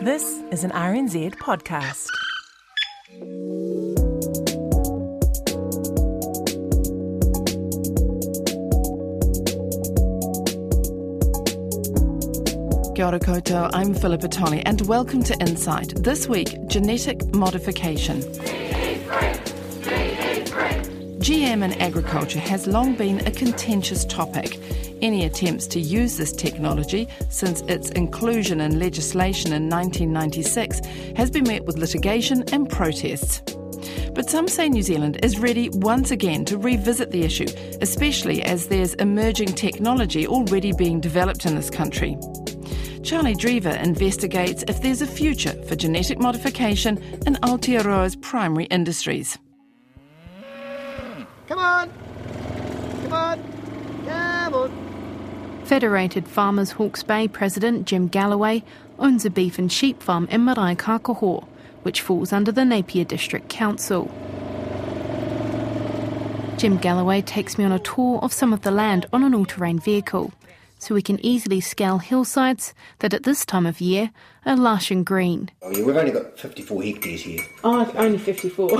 This is an RNZ podcast. Kia ora koutou, I'm Philippa Tolley and welcome to Insight. This week, genetic modification. GM in agriculture has long been a contentious topic. Any attempts to use this technology since its inclusion in legislation in 1996 has been met with litigation and protests. But some say New Zealand is ready once again to revisit the issue, especially as there's emerging technology already being developed in this country. Charlie Drever investigates if there's a future for genetic modification in Aotearoa's primary industries. Come on! Come on! Come on! Federated Farmers Hawke's Bay President Jim Galloway owns a beef and sheep farm in Maraekākaho, which falls under the Napier District Council. Jim Galloway takes me on a tour of some of the land on an all-terrain vehicle, so we can easily scale hillsides that at this time of year are lush and green. Oh yeah, we've only got 54 hectares here. Oh, only 54.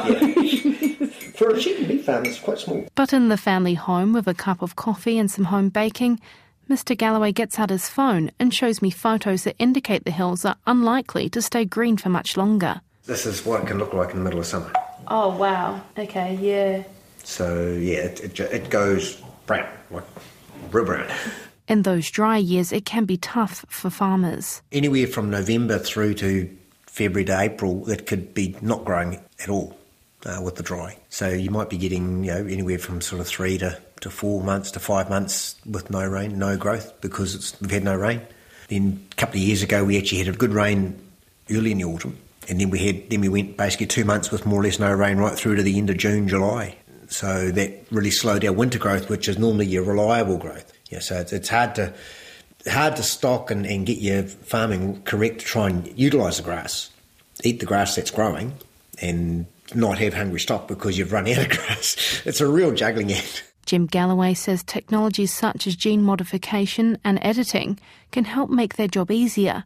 For a sheep and beef farm, it's quite small. But in the family home with a cup of coffee and some home baking, Mr. Galloway gets out his phone and shows me photos that indicate the hills are unlikely to stay green for much longer. This is what it can look like in the middle of summer. Oh, wow. Okay, yeah. So yeah, it, it, it goes brown, like real brown. In those dry years, it can be tough for farmers. Anywhere from November through to February to April, it could be not growing at all uh, with the dry. So you might be getting you know anywhere from sort of three to, to four months to five months with no rain, no growth because we've had no rain. Then a couple of years ago, we actually had a good rain early in the autumn, and then we had then we went basically two months with more or less no rain right through to the end of June, July. So that really slowed our winter growth, which is normally your reliable growth. Yeah, so it's, it's hard to hard to stock and, and get your farming correct to try and utilise the grass, eat the grass that's growing, and not have hungry stock because you've run out of grass. It's a real juggling act. Jim Galloway says technologies such as gene modification and editing can help make their job easier.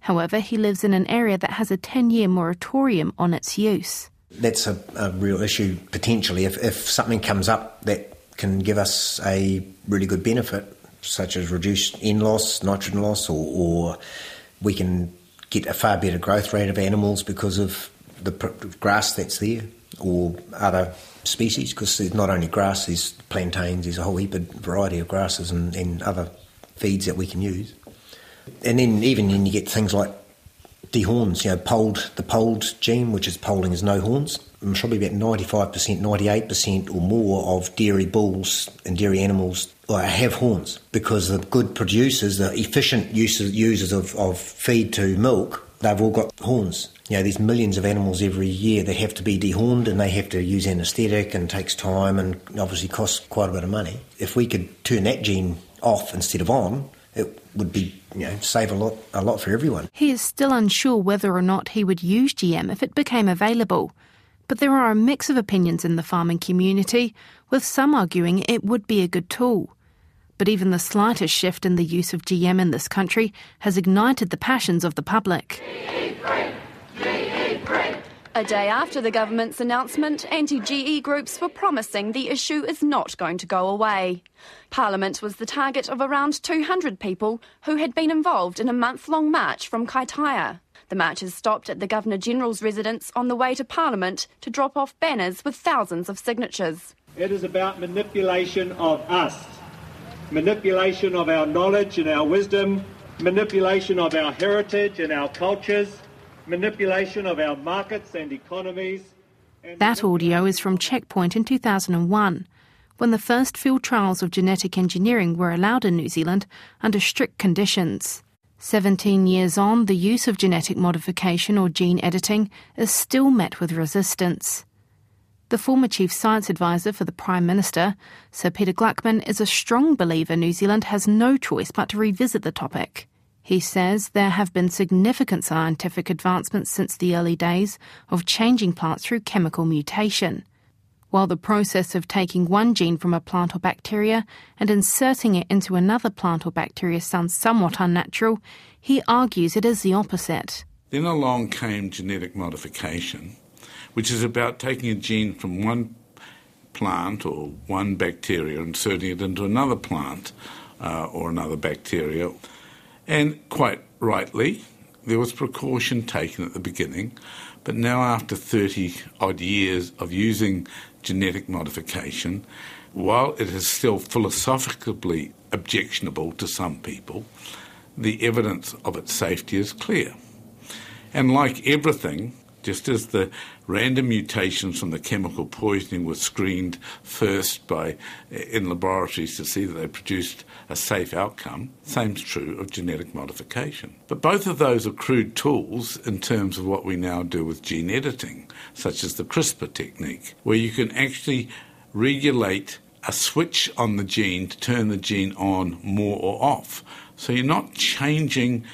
However, he lives in an area that has a 10 year moratorium on its use. That's a, a real issue potentially. If, if something comes up that can give us a really good benefit, such as reduced N loss, nitrogen loss, or, or we can get a far better growth rate of animals because of the grass that's there, or other species, because there's not only grass, there's plantains, there's a whole heap of variety of grasses and, and other feeds that we can use. And then even then you get things like dehorns, you know, polled, the polled gene, which is polling is no horns. Probably about 95%, 98% or more of dairy bulls and dairy animals uh, have horns because the good producers, the efficient users, users of, of feed to milk, they've all got horns. You know, there's millions of animals every year that have to be dehorned and they have to use anaesthetic and takes time and obviously costs quite a bit of money. If we could turn that gene off instead of on, it would be, you know, save a lot, a lot for everyone. He is still unsure whether or not he would use GM if it became available. But there are a mix of opinions in the farming community, with some arguing it would be a good tool. But even the slightest shift in the use of GM in this country has ignited the passions of the public. A day after the government's announcement, anti GE groups were promising the issue is not going to go away. Parliament was the target of around 200 people who had been involved in a month long march from Kaitaia. The marchers stopped at the Governor General's residence on the way to Parliament to drop off banners with thousands of signatures. It is about manipulation of us, manipulation of our knowledge and our wisdom, manipulation of our heritage and our cultures, manipulation of our markets and economies. and That audio is from Checkpoint in 2001, when the first field trials of genetic engineering were allowed in New Zealand under strict conditions. 17 years on, the use of genetic modification or gene editing is still met with resistance. The former Chief Science Advisor for the Prime Minister, Sir Peter Gluckman, is a strong believer New Zealand has no choice but to revisit the topic. He says there have been significant scientific advancements since the early days of changing plants through chemical mutation. While the process of taking one gene from a plant or bacteria and inserting it into another plant or bacteria sounds somewhat unnatural, he argues it is the opposite. Then along came genetic modification, which is about taking a gene from one plant or one bacteria, inserting it into another plant uh, or another bacteria. And quite rightly, there was precaution taken at the beginning, but now after 30 odd years of using genetic modification, while it is still philosophically objectionable to some people, the evidence of its safety is clear. And like everything, just as the random mutations from the chemical poisoning were screened first by eh, in laboratories to see that they produced a safe outcome, same's true of genetic modification. But both of those are crude tools in terms of what we now do with gene editing, such as the CRISPR technique, where you can actually regulate a switch on the gene to turn the gene on more or off. So you're not changing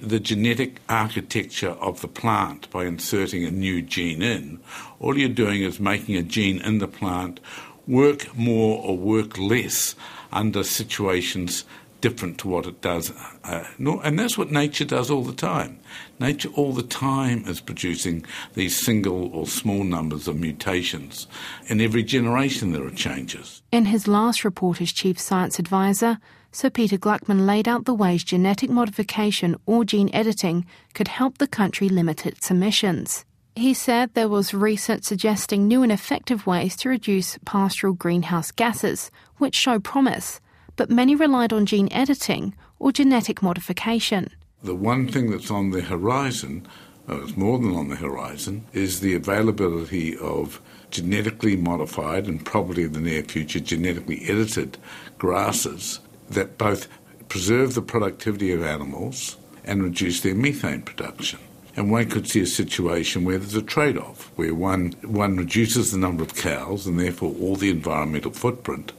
the genetic architecture of the plant by inserting a new gene in. All you're doing is making a gene in the plant work more or work less under situations different to what it does. Uh, and that's what nature does all the time. Nature all the time is producing these single or small numbers of mutations. In every generation, there are changes. In his last report as Chief Science Advisor, Sir Peter Gluckman laid out the ways genetic modification or gene editing could help the country limit its emissions. He said there was research suggesting new and effective ways to reduce pastoral greenhouse gases, which show promise, but many relied on gene editing or genetic modification. The one thing that's on the horizon, oh, it's more than on the horizon, is the availability of genetically modified and probably in the near future genetically edited grasses that both preserve the productivity of animals and reduce their methane production. And one could see a situation where there's a trade off, where one, one reduces the number of cows and therefore all the environmental footprint,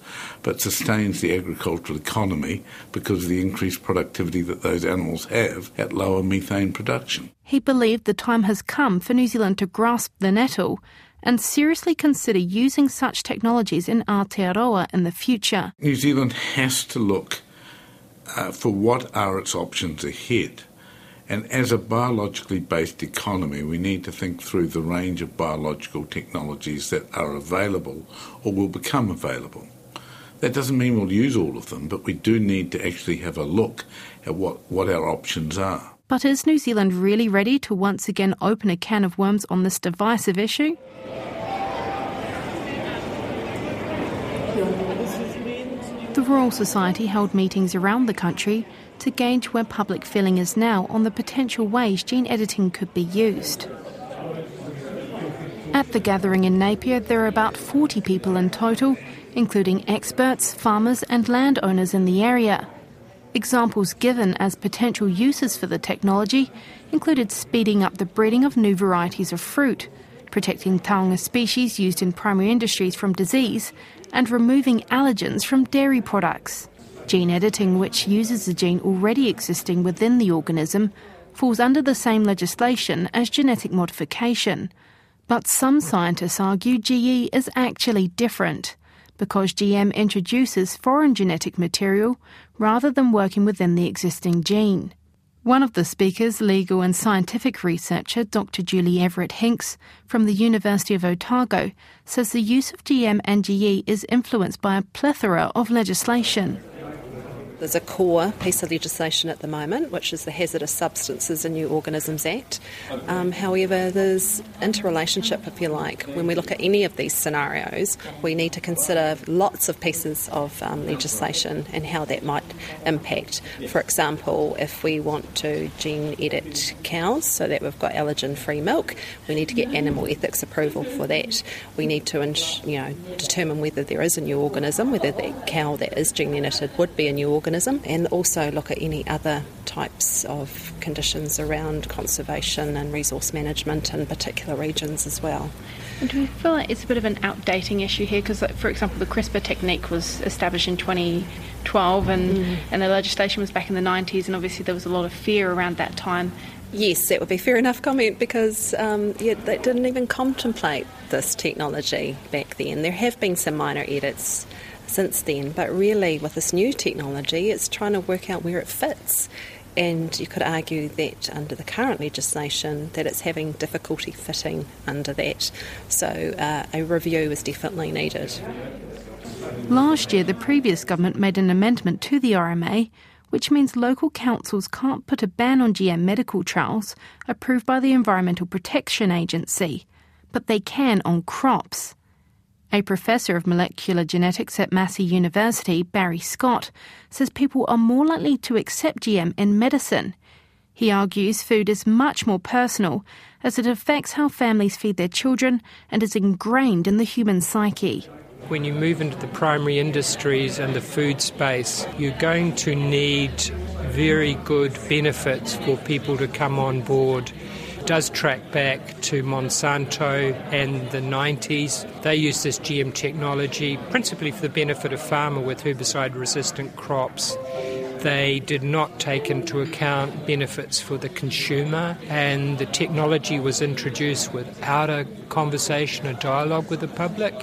but sustains the agricultural economy because of the increased productivity that those animals have at lower methane production. He believed the time has come for New Zealand to grasp the nettle and seriously consider using such technologies in Aotearoa in the future. New Zealand has to look uh, for what are its options ahead. And as a biologically based economy, we need to think through the range of biological technologies that are available or will become available. That doesn't mean we'll use all of them, but we do need to actually have a look at what, what our options are. But is New Zealand really ready to once again open a can of worms on this divisive issue? The Royal Society held meetings around the country to gauge where public feeling is now on the potential ways gene editing could be used. At the gathering in Napier, there are about 40 people in total, including experts, farmers, and landowners in the area. Examples given as potential uses for the technology included speeding up the breeding of new varieties of fruit, protecting taonga species used in primary industries from disease, and removing allergens from dairy products. Gene editing, which uses a gene already existing within the organism, falls under the same legislation as genetic modification. But some scientists argue GE is actually different because GM introduces foreign genetic material rather than working within the existing gene. One of the speakers, legal and scientific researcher Dr. Julie Everett Hincks from the University of Otago, says the use of GM and GE is influenced by a plethora of legislation. There's a core piece of legislation at the moment, which is the Hazardous Substances and New Organisms Act. Um, however, there's interrelationship, if you like. When we look at any of these scenarios, we need to consider lots of pieces of um, legislation and how that might impact. For example, if we want to gene edit cows so that we've got allergen free milk, we need to get animal ethics approval for that. We need to you know, determine whether there is a new organism, whether the cow that is gene edited would be a new organism organism and also look at any other types of conditions around conservation and resource management in particular regions as well. And do we feel like it's a bit of an outdating issue here? Because, for example, the CRISPR technique was established in 2012 and, mm. and the legislation was back in the 90s, and obviously there was a lot of fear around that time. Yes, that would be fair enough comment because um, yeah, they didn't even contemplate this technology back then. There have been some minor edits since then. But really, with this new technology, it's trying to work out where it fits. and you could argue that under the current legislation that it's having difficulty fitting under that. So uh, a review is definitely needed. Last year, the previous government made an amendment to the RMA which means local councils can't put a ban on GM medical trials approved by the Environmental Protection Agency, but they can on crops. A professor of molecular genetics at Massey University, Barry Scott, says people are more likely to accept GM in medicine. He argues food is much more personal as it affects how families feed their children and is ingrained in the human psyche when you move into the primary industries and the food space, you're going to need very good benefits for people to come on board. Does track back to Monsanto and the 90s. They used this GM technology principally for the benefit of farmer with herbicide resistant crops. They did not take into account benefits for the consumer, and the technology was introduced without a conversation, a dialogue with the public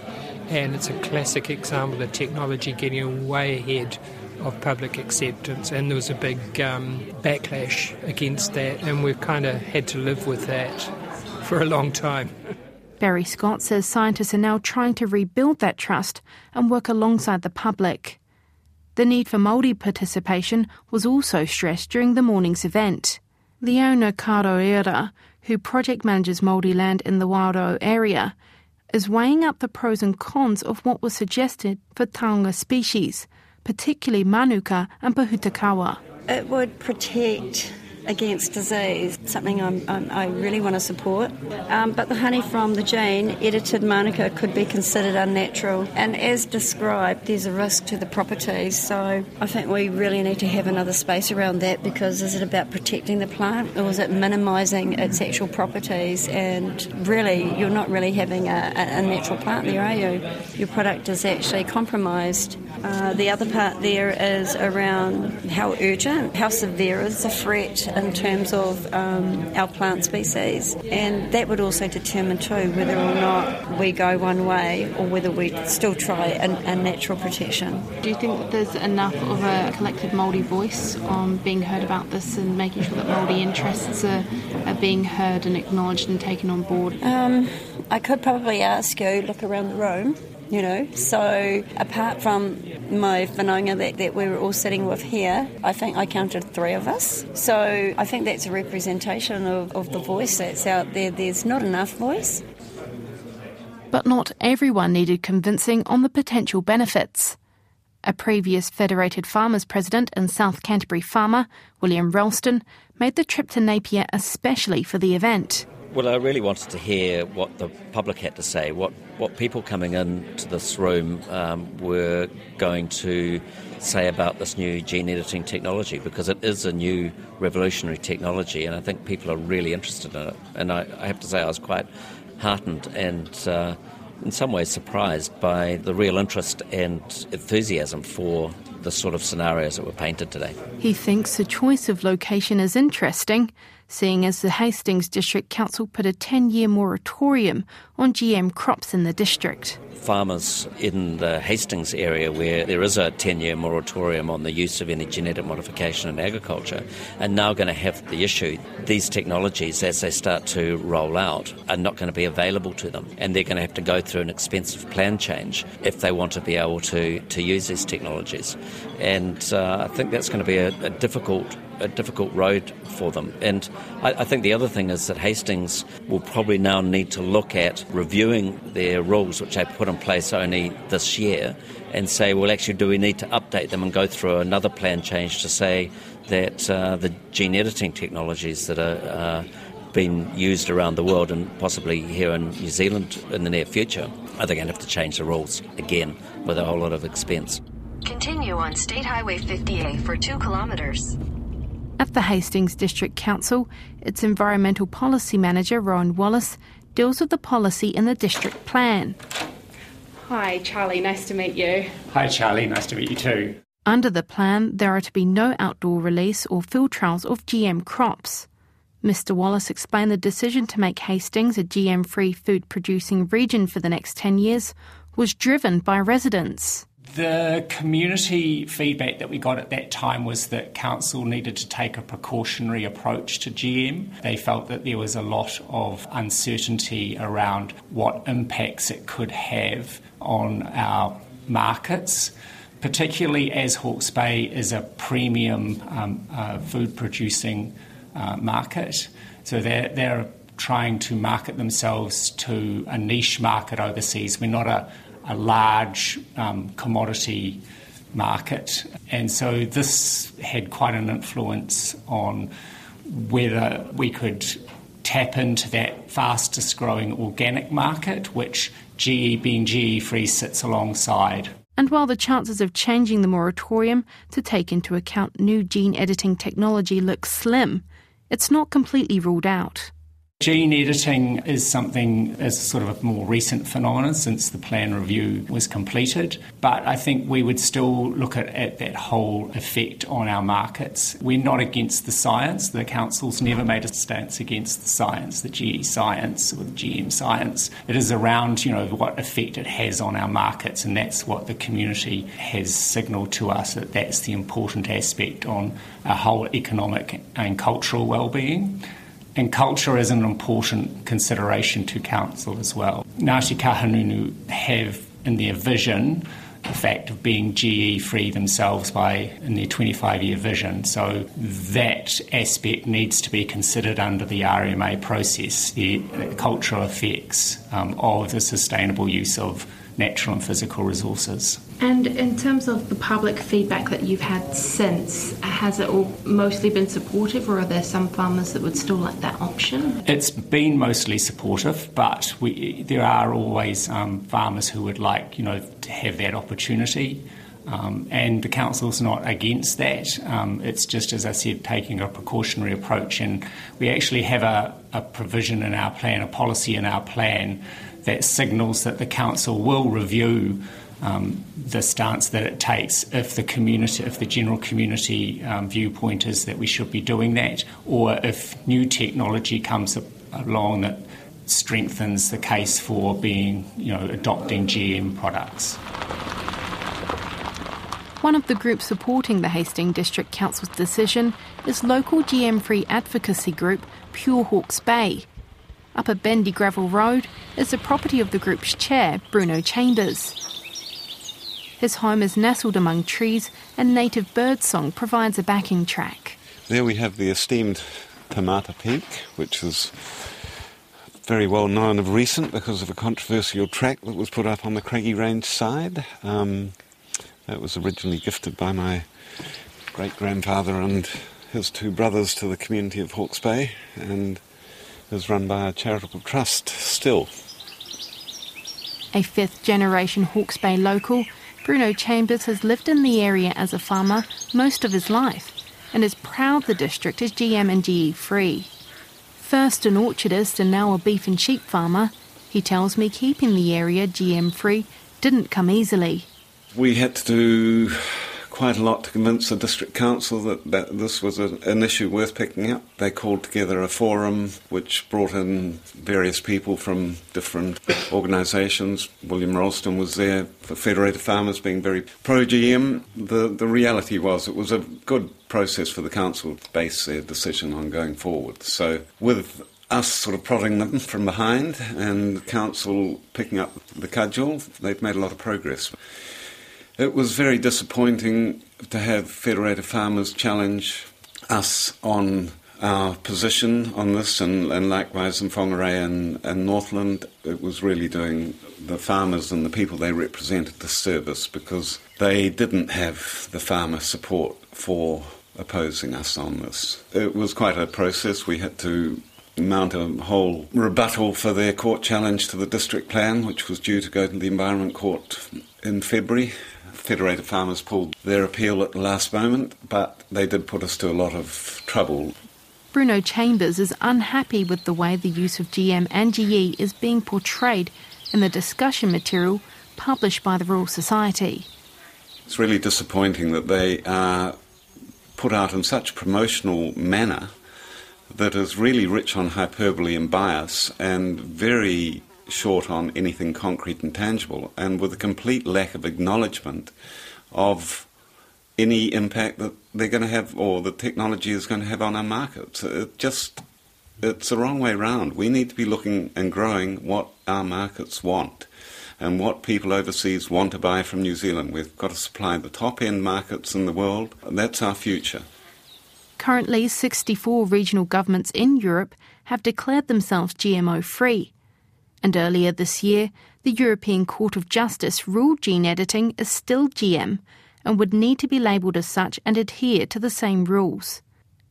and it's a classic example of technology getting way ahead of public acceptance, and there was a big um, backlash against that, and we've kind of had to live with that for a long time. Barry Scott says scientists are now trying to rebuild that trust and work alongside the public. The need for Māori participation was also stressed during the morning's event. Leona Karoera, who project manages Māori land in the Wairoa area, is weighing up the pros and cons of what was suggested for taonga species, particularly manuka and pōhutukawa. It would protect against disease, something I'm, I'm, i really want to support. Um, but the honey from the gene edited manuka could be considered unnatural, and as described, there's a risk to the properties. So I think we really need to have another space around that because is it about protecting the plant or is it minimising its actual properties? And really, you're not really having a, a natural plant there, are you? Your product is actually compromised. Uh, the other part there is around how urgent, how severe is the threat in terms of um, our plant species, and that would also determine too whether or not we go one way or whether we still try a, a natural protection. Do you think there's enough of a collective Māori voice on being heard about this and making sure that Māori interests are, are being heard and acknowledged and taken on board? Um, I could probably ask you, look around the room you know. So apart from my whanaunga that, that we were all sitting with here, I think I counted three of us. So I think that's a representation of, of the voice that's out there. There's not enough voice. But not everyone needed convincing on the potential benefits. A previous Federated Farmers president and South Canterbury farmer, William Rolleston, made the trip to Napier especially for the event. Well, I really wanted to hear what the public had to say, what, what people coming into this room um, were going to say about this new gene editing technology, because it is a new revolutionary technology, and I think people are really interested in it. And I, I have to say, I was quite heartened and uh, in some ways surprised by the real interest and enthusiasm for the sort of scenarios that were painted today. He thinks the choice of location is interesting seeing as the Hastings District Council put a 10 year moratorium on GM crops in the district. Farmers in the Hastings area, where there is a 10 year moratorium on the use of any genetic modification in agriculture, are now going to have the issue. These technologies, as they start to roll out, are not going to be available to them, and they're going to have to go through an expensive plan change if they want to be able to, to use these technologies. And uh, I think that's going to be a, a difficult a difficult road for them. And I, I, think the other thing is that Hastings will probably now need to look at reviewing their rules, which they put in place only this year, and say, well, actually, do we need to update them and go through another plan change to say that uh, the gene editing technologies that are uh, being used around the world and possibly here in New Zealand in the near future, are they going to have to change the rules again with a whole lot of expense? Continue on State Highway 50A for two kilometres. At the Hastings District Council, its Environmental Policy Manager, Rowan Wallace, deals with the policy in the district plan. Hi, Charlie, nice to meet you. Hi, Charlie, nice to meet you too. Under the plan, there are to be no outdoor release or field trials of GM crops. Mr. Wallace explained the decision to make Hastings a GM free food producing region for the next 10 years was driven by residents The community feedback that we got at that time was that council needed to take a precautionary approach to GM. They felt that there was a lot of uncertainty around what impacts it could have on our markets, particularly as Hawke's Bay is a premium um, uh, food producing uh, market. So they're, they're trying to market themselves to a niche market overseas. We're not a a large um, commodity market. And so this had quite an influence on whether we could tap into that fastest growing organic market, which GE being GE free sits alongside. And while the chances of changing the moratorium to take into account new gene editing technology look slim, it's not completely ruled out. Gene editing is something as sort of a more recent phenomenon since the plan review was completed, but I think we would still look at, at, that whole effect on our markets. We're not against the science. The council's never made a stance against the science, the GE science or the GM science. It is around, you know, what effect it has on our markets, and that's what the community has signalled to us that that's the important aspect on our whole economic and cultural well-being. And culture is an important consideration to council as well. Ngāti Kahungunu have in their vision the fact of being GE free themselves by in their 25 year vision. So that aspect needs to be considered under the RMA process, the cultural effects um, of the sustainable use of natural and physical resources. And in terms of the public feedback that you've had since, has it all mostly been supportive, or are there some farmers that would still like that option? It's been mostly supportive, but we, there are always um, farmers who would like, you know, to have that opportunity. Um, and the council's not against that. Um, it's just, as I said, taking a precautionary approach. And we actually have a, a provision in our plan, a policy in our plan that signals that the council will review um, the stance that it takes if the community, if the general community um, viewpoint is that we should be doing that, or if new technology comes along that strengthens the case for being, you know, adopting GM products. One of the groups supporting the Hastings District Council's decision is local GM free advocacy group Pure Hawke's Bay. Up a bendy gravel road is the property of the group's chair, Bruno Chambers. His home is nestled among trees, and native birdsong provides a backing track. There we have the esteemed Te Mata Peak, which is very well known of recent because of a controversial track that was put up on the Craggy Range side. Um, that was originally gifted by my great grandfather and his two brothers to the community of Hawke's Bay and is run by a charitable trust still. A fifth generation Hawke's Bay local, Bruno Chambers has lived in the area as a farmer most of his life and is proud the district is GM and GE free. First an orchardist and now a beef and sheep farmer, he tells me keeping the area GM free didn't come easily. We had to do quite a lot to convince the district council that, that this was a, an issue worth picking up. They called together a forum which brought in various people from different organisations. William Rolleston was there for Federated Farmers being very pro GM. The, the reality was it was a good process for the council to base their decision on going forward. So, with us sort of prodding them from behind and the council picking up the cudgel, they've made a lot of progress. It was very disappointing to have Federated Farmers challenge us on our position on this, and, and likewise in Whangarei and, and Northland. It was really doing the farmers and the people they represented a service because they didn't have the farmer support for opposing us on this. It was quite a process. We had to mount a whole rebuttal for their court challenge to the district plan, which was due to go to the Environment Court in February. Federated Farmers pulled their appeal at the last moment, but they did put us to a lot of trouble. Bruno Chambers is unhappy with the way the use of GM and GE is being portrayed in the discussion material published by the Royal Society. It's really disappointing that they are put out in such a promotional manner that is really rich on hyperbole and bias and very short on anything concrete and tangible, and with a complete lack of acknowledgement of any impact that they're going to have or the technology is going to have on our markets. It just it's the wrong way round. We need to be looking and growing what our markets want and what people overseas want to buy from New Zealand. We've got to supply the top end markets in the world. That's our future. Currently, 64 regional governments in Europe have declared themselves GMO free. And earlier this year, the European Court of Justice ruled gene editing is still GM and would need to be labelled as such and adhere to the same rules.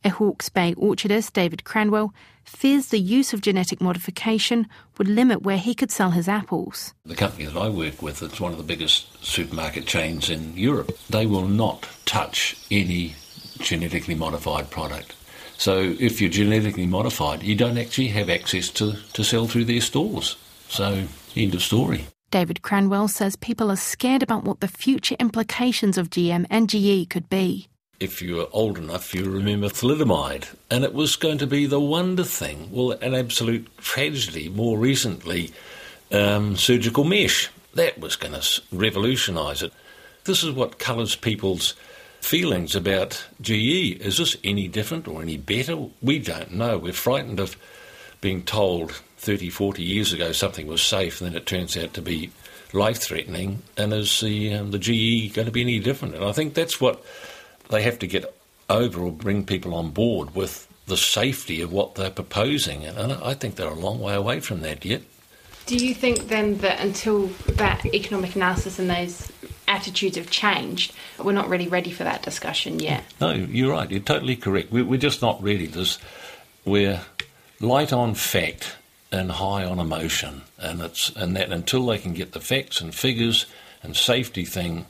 A Hawke's Bay orchardist, David Cranwell, fears the use of genetic modification would limit where he could sell his apples. The company that I work with, it's one of the biggest supermarket chains in Europe. They will not touch any genetically modified product. So if you're genetically modified, you don't actually have access to, to sell through their stores. So, end of story. David Cranwell says people are scared about what the future implications of GM and GE could be if you're old enough, you remember thalidomide, and it was going to be the wonder thing. Well, an absolute tragedy. More recently, um, surgical mesh. That was going to revolutionise it. This is what colours people's feelings about GE. Is this any different or any better? We don't know. We're frightened of being told 30, 40 years ago something was safe, and then it turns out to be life threatening. And is the, um, the GE going to be any different? And I think that's what they have to get over or bring people on board with the safety of what they're proposing. And I think they're a long way away from that yet. Do you think then that until that economic analysis and those attitudes have changed, we're not really ready for that discussion yet? No, you're right. You're totally correct. We're just not ready. There's, we're light on fact and high on emotion, and it's and that until they can get the facts and figures and safety thing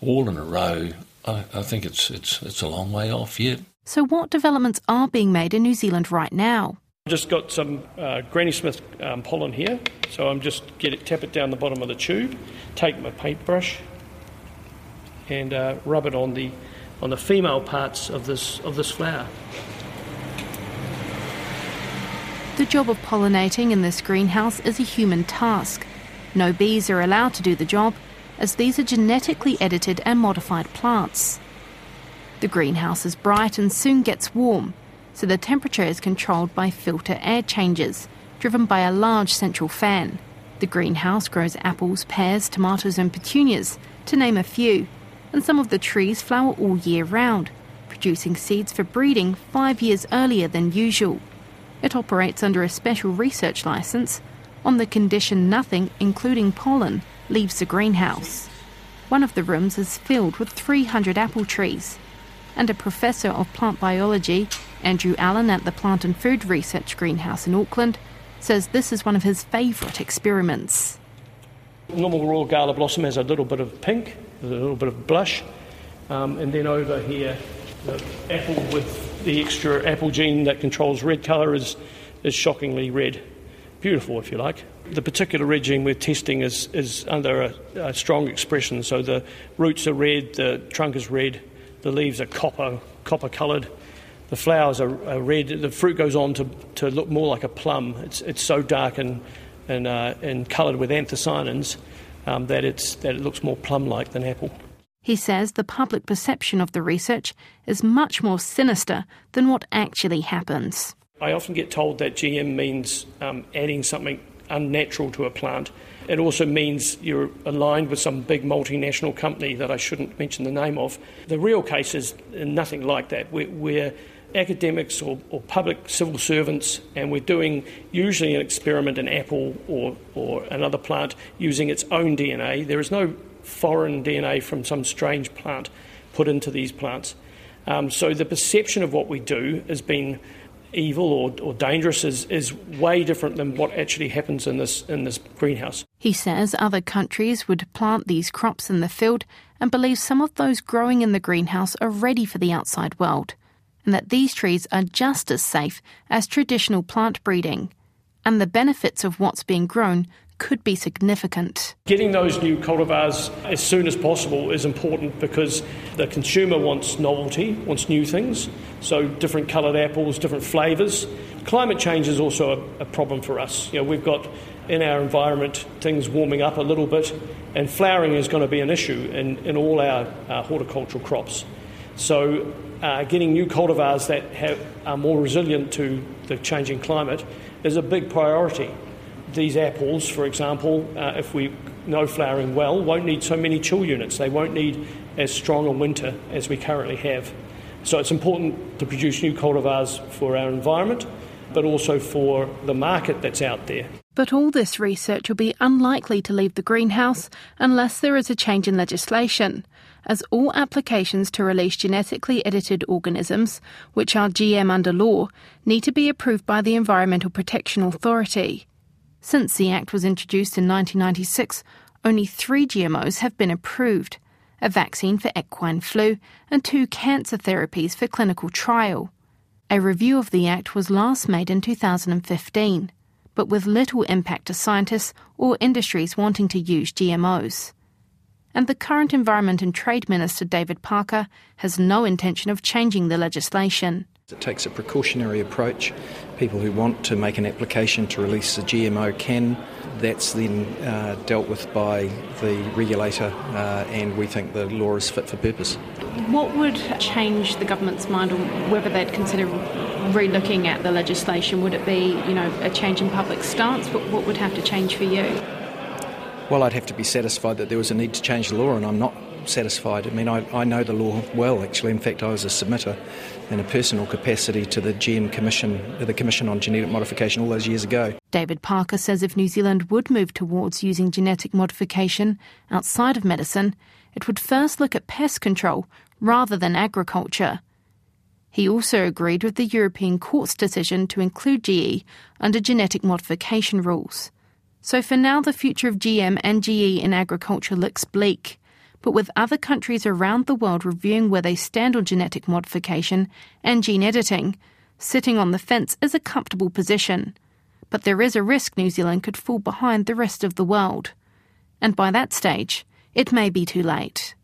all in a row, I, I think it's, it's, it's a long way off yet. So, what developments are being made in New Zealand right now? I've just got some uh, Granny Smith um, pollen here, so I'm just get it, tap it down the bottom of the tube, take my paintbrush, and uh, rub it on the on the female parts of this of this flower. The job of pollinating in this greenhouse is a human task. No bees are allowed to do the job, as these are genetically edited and modified plants. The greenhouse is bright and soon gets warm, so the temperature is controlled by filter air changes, driven by a large central fan. The greenhouse grows apples, pears, tomatoes, and petunias, to name a few, and some of the trees flower all year round, producing seeds for breeding five years earlier than usual. It operates under a special research license on the condition nothing, including pollen, leaves the greenhouse. One of the rooms is filled with 300 apple trees, and a professor of plant biology, Andrew Allan at the Plant and Food Research Greenhouse in Auckland, says this is one of his favourite experiments. Normal Royal Gala blossom has a little bit of pink, a little bit of blush, um, and then over here, the apple with the extra apple gene that controls red colour is, is shockingly red. Beautiful, if you like. The particular regime we're testing is, is under a, a, strong expression, so the roots are red, the trunk is red, the leaves are copper, copper coloured, the flowers are, are, red, the fruit goes on to, to look more like a plum. It's, it's so dark and, and, uh, and coloured with anthocyanins um, that, it's, that it looks more plum like than apple. He says the public perception of the research is much more sinister than what actually happens. I often get told that GM means um, adding something unnatural to a plant. It also means you're aligned with some big multinational company that I shouldn't mention the name of. The real case is nothing like that. We're, we're academics or, or, public civil servants, and we're doing usually an experiment in apple or, or another plant using its own DNA. There is no foreign DNA from some strange plant put into these plants. Um, so the perception of what we do has been evil or, or dangerous is, is way different than what actually happens in this, in this greenhouse. He says other countries would plant these crops in the field and believes some of those growing in the greenhouse are ready for the outside world, and that these trees are just as safe as traditional plant breeding. And the benefits of what's being grown could be significant. Getting those new cultivars as soon as possible is important because the consumer wants novelty, wants new things. So, different coloured apples, different flavours. Climate change is also a, a problem for us. You know, we've got in our environment things warming up a little bit, and flowering is going to be an issue in, in all our uh, horticultural crops. So, uh, getting new cultivars that have, are more resilient to the changing climate is a big priority. These apples, for example, uh, if we know flowering well, won't need so many chill units. They won't need as strong a winter as we currently have. So it's important to produce new cultivars for our environment, but also for the market that's out there. But all this research will be unlikely to leave the greenhouse unless there is a change in legislation, as all applications to release genetically edited organisms, which are GM under law, need to be approved by the Environmental Protection Authority. Since the Act was introduced in 1996, only three GMOs have been approved a vaccine for equine flu and two cancer therapies for clinical trial. A review of the Act was last made in 2015, but with little impact to scientists or industries wanting to use GMOs. And the current Environment and Trade Minister, David Parker, has no intention of changing the legislation. It takes a precautionary approach. People who want to make an application to release a GMO can. That's then uh, dealt with by the regulator, uh, and we think the law is fit for purpose. What would change the government's mind on whether they'd consider re-looking at the legislation? Would it be, you know, a change in public stance? But what would have to change for you? Well, I'd have to be satisfied that there was a need to change the law, and I'm not satisfied. I mean, I, I know the law well, actually. In fact, I was a submitter in a personal capacity to the GM Commission, the Commission on Genetic Modification, all those years ago. David Parker says if New Zealand would move towards using genetic modification outside of medicine, it would first look at pest control rather than agriculture. He also agreed with the European Court's decision to include GE under genetic modification rules. So for now, the future of GM and GE in agriculture looks bleak but with other countries around the world reviewing where they stand on genetic modification and gene editing, sitting on the fence is a comfortable position. But there is a risk New Zealand could fall behind the rest of the world. And by that stage, it may be too late.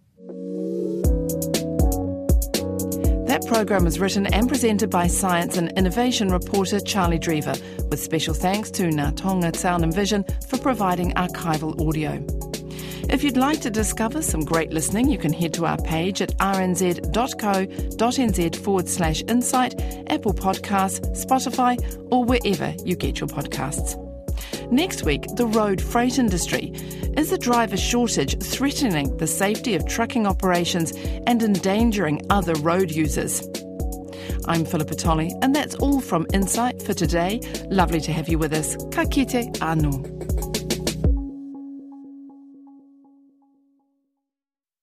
That program was written and presented by science and innovation reporter Charlie Drever, with special thanks to Ngā Taonga Sound and Vision for providing archival audio. If you'd like to discover some great listening, you can head to our page at rnz.co.nz forward slash insight, Apple Podcasts, Spotify, or wherever you get your podcasts. Next week, the road freight industry. Is the driver shortage threatening the safety of trucking operations and endangering other road users? I'm Philippa Tolley, and that's all from Insight for today. Lovely to have you with us. Ka kite anō.